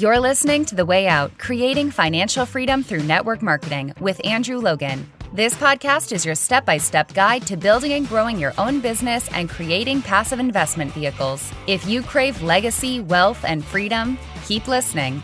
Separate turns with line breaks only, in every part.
You're listening to The Way Out Creating Financial Freedom Through Network Marketing with Andrew Logan. This podcast is your step by step guide to building and growing your own business and creating passive investment vehicles. If you crave legacy, wealth, and freedom, keep listening.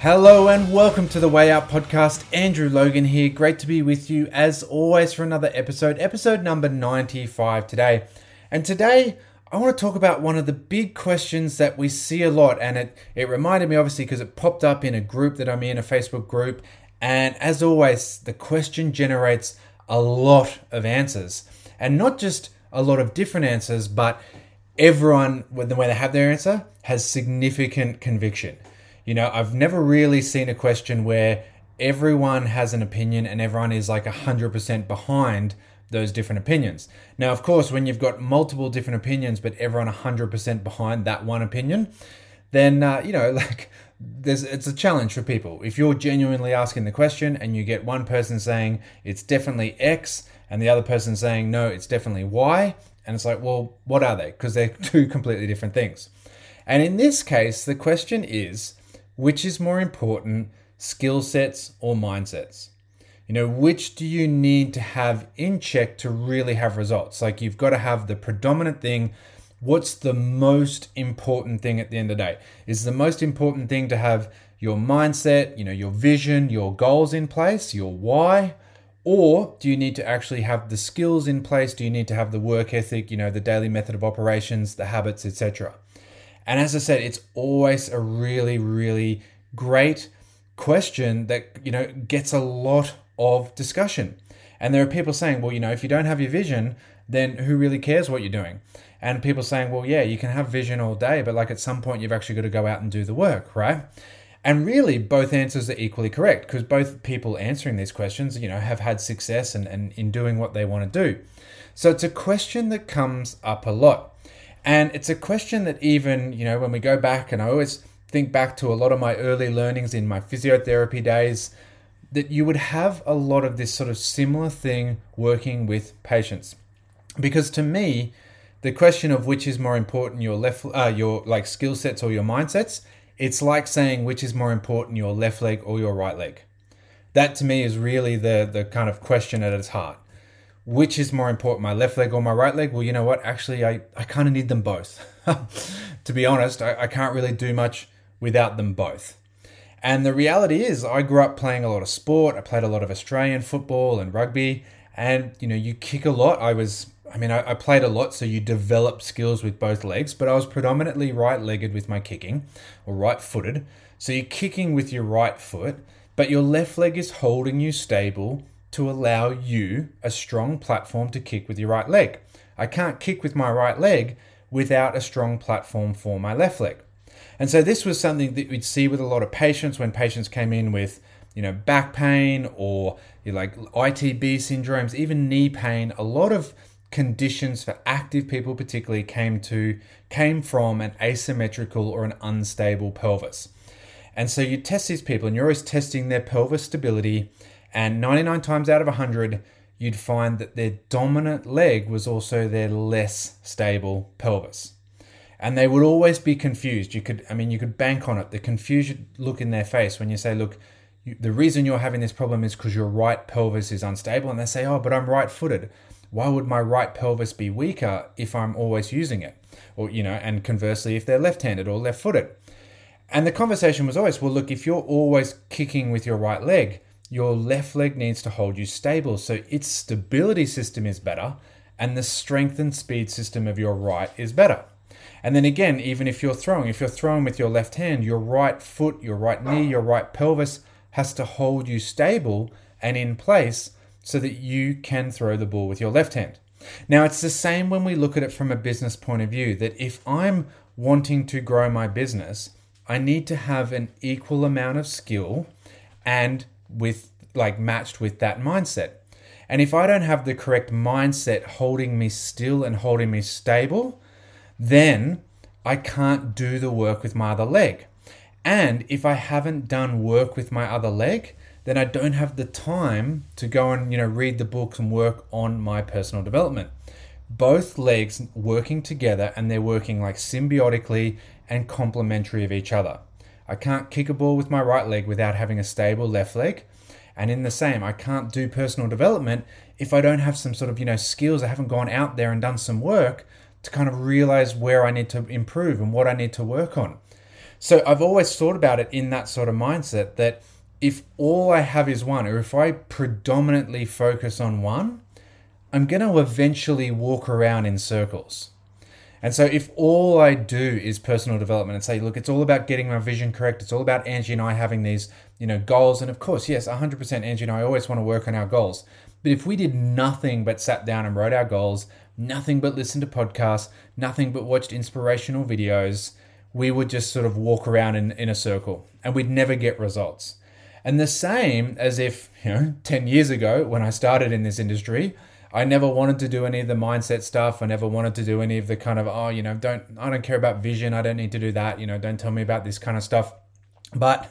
Hello and welcome to the Way Out podcast. Andrew Logan here. Great to be with you as always for another episode, episode number 95 today. And today, I want to talk about one of the big questions that we see a lot. And it, it reminded me, obviously, because it popped up in a group that I'm in, a Facebook group. And as always, the question generates a lot of answers. And not just a lot of different answers, but everyone, when they have their answer, has significant conviction. You know, I've never really seen a question where everyone has an opinion and everyone is like 100% behind those different opinions. Now, of course, when you've got multiple different opinions, but everyone 100% behind that one opinion, then, uh, you know, like, there's, it's a challenge for people. If you're genuinely asking the question and you get one person saying it's definitely X and the other person saying no, it's definitely Y, and it's like, well, what are they? Because they're two completely different things. And in this case, the question is which is more important, skill sets or mindsets? You know, which do you need to have in check to really have results? Like you've got to have the predominant thing. What's the most important thing at the end of the day? Is the most important thing to have your mindset, you know, your vision, your goals in place, your why? Or do you need to actually have the skills in place? Do you need to have the work ethic, you know, the daily method of operations, the habits, etc.? And as I said, it's always a really, really great question that, you know, gets a lot of discussion. And there are people saying, well, you know, if you don't have your vision, then who really cares what you're doing? And people saying, well, yeah, you can have vision all day, but like at some point you've actually got to go out and do the work, right? And really, both answers are equally correct because both people answering these questions, you know, have had success and, and in doing what they want to do. So it's a question that comes up a lot. And it's a question that even, you know, when we go back, and I always think back to a lot of my early learnings in my physiotherapy days, that you would have a lot of this sort of similar thing working with patients. Because to me, the question of which is more important, your left, uh, your like skill sets or your mindsets, it's like saying which is more important, your left leg or your right leg. That to me is really the the kind of question at its heart which is more important, my left leg or my right leg? Well, you know what? Actually, I, I kind of need them both. to be honest, I, I can't really do much without them both. And the reality is, I grew up playing a lot of sport. I played a lot of Australian football and rugby. And, you know, you kick a lot. I was, I mean, I, I played a lot, so you develop skills with both legs, but I was predominantly right legged with my kicking or right footed. So you're kicking with your right foot, but your left leg is holding you stable to allow you a strong platform to kick with your right leg. I can't kick with my right leg without a strong platform for my left leg. And so this was something that we'd see with a lot of patients when patients came in with, you know, back pain or you know, like ITB syndromes, even knee pain. A lot of conditions for active people particularly came to came from an asymmetrical or an unstable pelvis. And so you test these people and you're always testing their pelvis stability and 99 times out of 100, you'd find that their dominant leg was also their less stable pelvis. And they would always be confused. You could, I mean, you could bank on it. The confusion look in their face when you say, look, you, the reason you're having this problem is because your right pelvis is unstable. And they say, oh, but I'm right footed. Why would my right pelvis be weaker if I'm always using it? Or, you know, and conversely, if they're left handed or left footed. And the conversation was always, well, look, if you're always kicking with your right leg, your left leg needs to hold you stable so its stability system is better and the strength and speed system of your right is better. And then again, even if you're throwing, if you're throwing with your left hand, your right foot, your right knee, your right pelvis has to hold you stable and in place so that you can throw the ball with your left hand. Now, it's the same when we look at it from a business point of view that if I'm wanting to grow my business, I need to have an equal amount of skill and with like matched with that mindset. And if I don't have the correct mindset holding me still and holding me stable, then I can't do the work with my other leg. And if I haven't done work with my other leg, then I don't have the time to go and you know read the books and work on my personal development. both legs working together and they're working like symbiotically and complementary of each other. I can't kick a ball with my right leg without having a stable left leg. And in the same, I can't do personal development if I don't have some sort of, you know, skills. I haven't gone out there and done some work to kind of realize where I need to improve and what I need to work on. So I've always thought about it in that sort of mindset that if all I have is one, or if I predominantly focus on one, I'm going to eventually walk around in circles. And so, if all I do is personal development and say, look, it's all about getting my vision correct, it's all about Angie and I having these, you know, goals. And of course, yes, 100% Angie and I always want to work on our goals. But if we did nothing but sat down and wrote our goals, nothing but listened to podcasts, nothing but watched inspirational videos, we would just sort of walk around in, in a circle and we'd never get results. And the same as if, you know, 10 years ago when I started in this industry, I never wanted to do any of the mindset stuff. I never wanted to do any of the kind of, oh, you know, don't, I don't care about vision. I don't need to do that. You know, don't tell me about this kind of stuff. But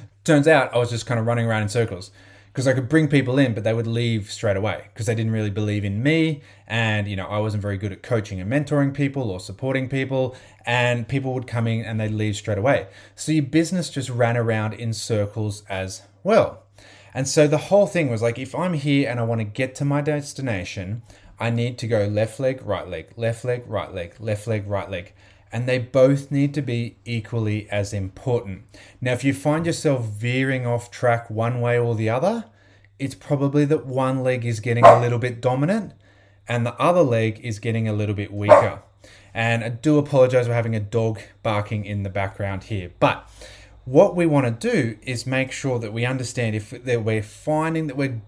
turns out I was just kind of running around in circles because I could bring people in, but they would leave straight away because they didn't really believe in me. And, you know, I wasn't very good at coaching and mentoring people or supporting people. And people would come in and they'd leave straight away. So your business just ran around in circles as well. And so the whole thing was like, if I'm here and I want to get to my destination, I need to go left leg, right leg, left leg, right leg, left leg, right leg. And they both need to be equally as important. Now, if you find yourself veering off track one way or the other, it's probably that one leg is getting a little bit dominant and the other leg is getting a little bit weaker. And I do apologize for having a dog barking in the background here. But what we want to do is make sure that we understand if that we're finding that we're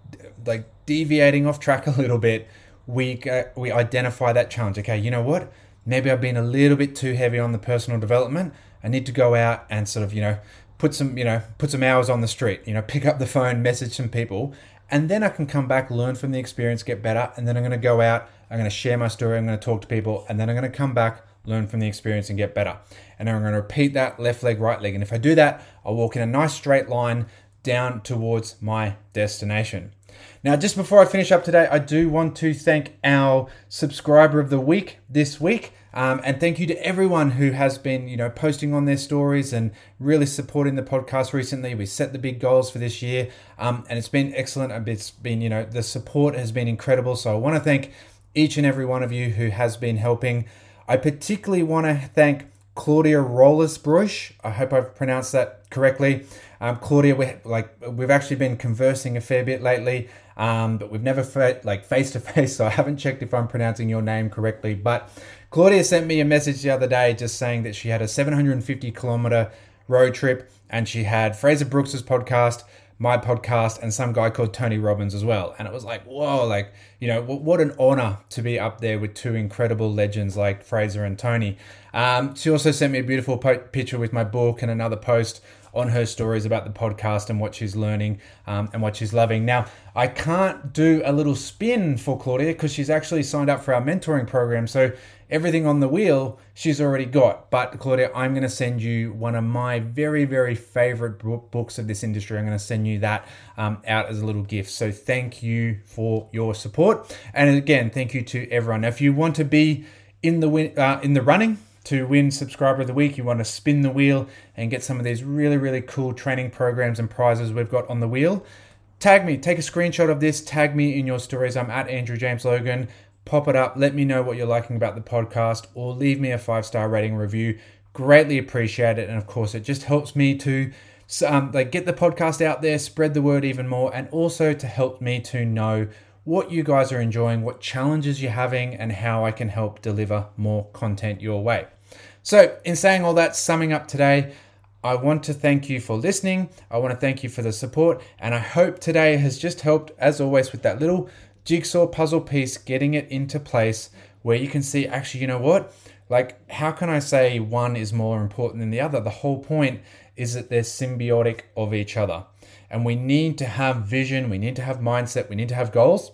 like deviating off track a little bit we uh, we identify that challenge. Okay you know what? Maybe i've been a little bit too heavy on the personal development. I need to go out and sort of you know put some you know put some hours on the street you know pick up the phone message some people and then i can come back learn from the experience get better and then i'm going to go out i'm going to share my story i'm going to talk to people and then i'm going to come back learn from the experience and get better. And I'm going to repeat that left leg, right leg. And if I do that, I'll walk in a nice straight line down towards my destination. Now, just before I finish up today, I do want to thank our subscriber of the week this week. Um, and thank you to everyone who has been, you know, posting on their stories and really supporting the podcast recently. We set the big goals for this year, um, and it's been excellent. It's been, you know, the support has been incredible. So I want to thank each and every one of you who has been helping. I particularly want to thank Claudia Rollersbruch. I hope I've pronounced that correctly. Um, Claudia, we like we've actually been conversing a fair bit lately, um, but we've never fa- like face to face, so I haven't checked if I'm pronouncing your name correctly. But Claudia sent me a message the other day just saying that she had a 750 kilometer road trip and she had Frazer Brookes's podcast, my podcast and some guy called Tony Robbins as well. And it was like, whoa, like, you know, what an honor to be up there with two incredible legends like Frazer and Tony. Um, she also sent me a beautiful po- picture with my book and another post on her stories about the podcast and what she's learning um, and what she's loving. Now, I can't do a little spin for Claudia because she's actually signed up for our mentoring program. So everything on the wheel she's already got. But Claudia, I'm going to send you one of my very, very favorite books of this industry. I'm going to send you that um, out as a little gift. So thank you for your support. And again, thank you to everyone. If you want to be in the win- uh, in the running to win subscriber of the week, you want to spin the wheel and get some of these really, really cool training programs and prizes we've got on the wheel. Tag me, take a screenshot of this, tag me in your stories. I'm at Andrew James Logan. Pop it up, let me know what you're liking about the podcast, or leave me a five star rating review. Greatly appreciate it, and of course, it just helps me to um, like get the podcast out there, spread the word even more, and also to help me to know what you guys are enjoying, what challenges you're having, and how I can help deliver more content your way. So, in saying all that, summing up today, I want to thank you for listening. I want to thank you for the support, and I hope today has just helped, as always, with that little jigsaw puzzle piece, getting it into place where you can see actually, you know what? Like, how can I say one is more important than the other? The whole point is that they're symbiotic of each other. And we need to have vision, we need to have mindset, we need to have goals,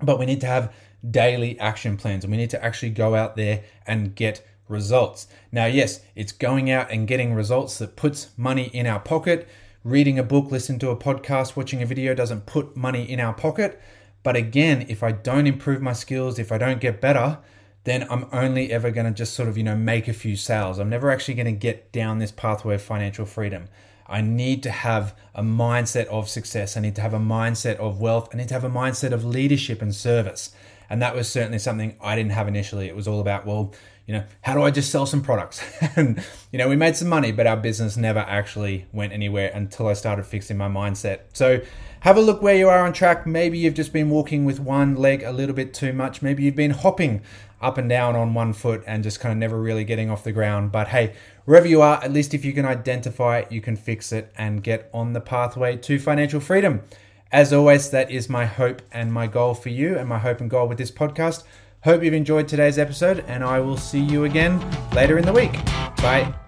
but we need to have daily action plans and we need to actually go out there and get results. Now, yes, it's going out and getting results that puts money in our pocket. Reading a book, listening to a podcast, watching a video doesn't put money in our pocket, But again, if I don't improve my skills, if I don't get better, then I'm only ever going to just sort of, you know, make a few sales. I'm never actually going to get down this pathway of financial freedom. I need to have a mindset of success. I need to have a mindset of wealth. I need to have a mindset of leadership and service. And that was certainly something I didn't have initially. It was all about, well, you know, how do I just sell some products? and, you know, we made some money, but our business never actually went anywhere until I started fixing my mindset. So have a look where you are on track. Maybe you've just been walking with one leg a little bit too much. Maybe you've been hopping up and down on one foot and just kind of never really getting off the ground. But hey, wherever you are, at least if you can identify it, you can fix it and get on the pathway to financial freedom. As always, that is my hope and my goal for you, and my hope and goal with this podcast. Hope you've enjoyed today's episode, and I will see you again later in the week. Bye.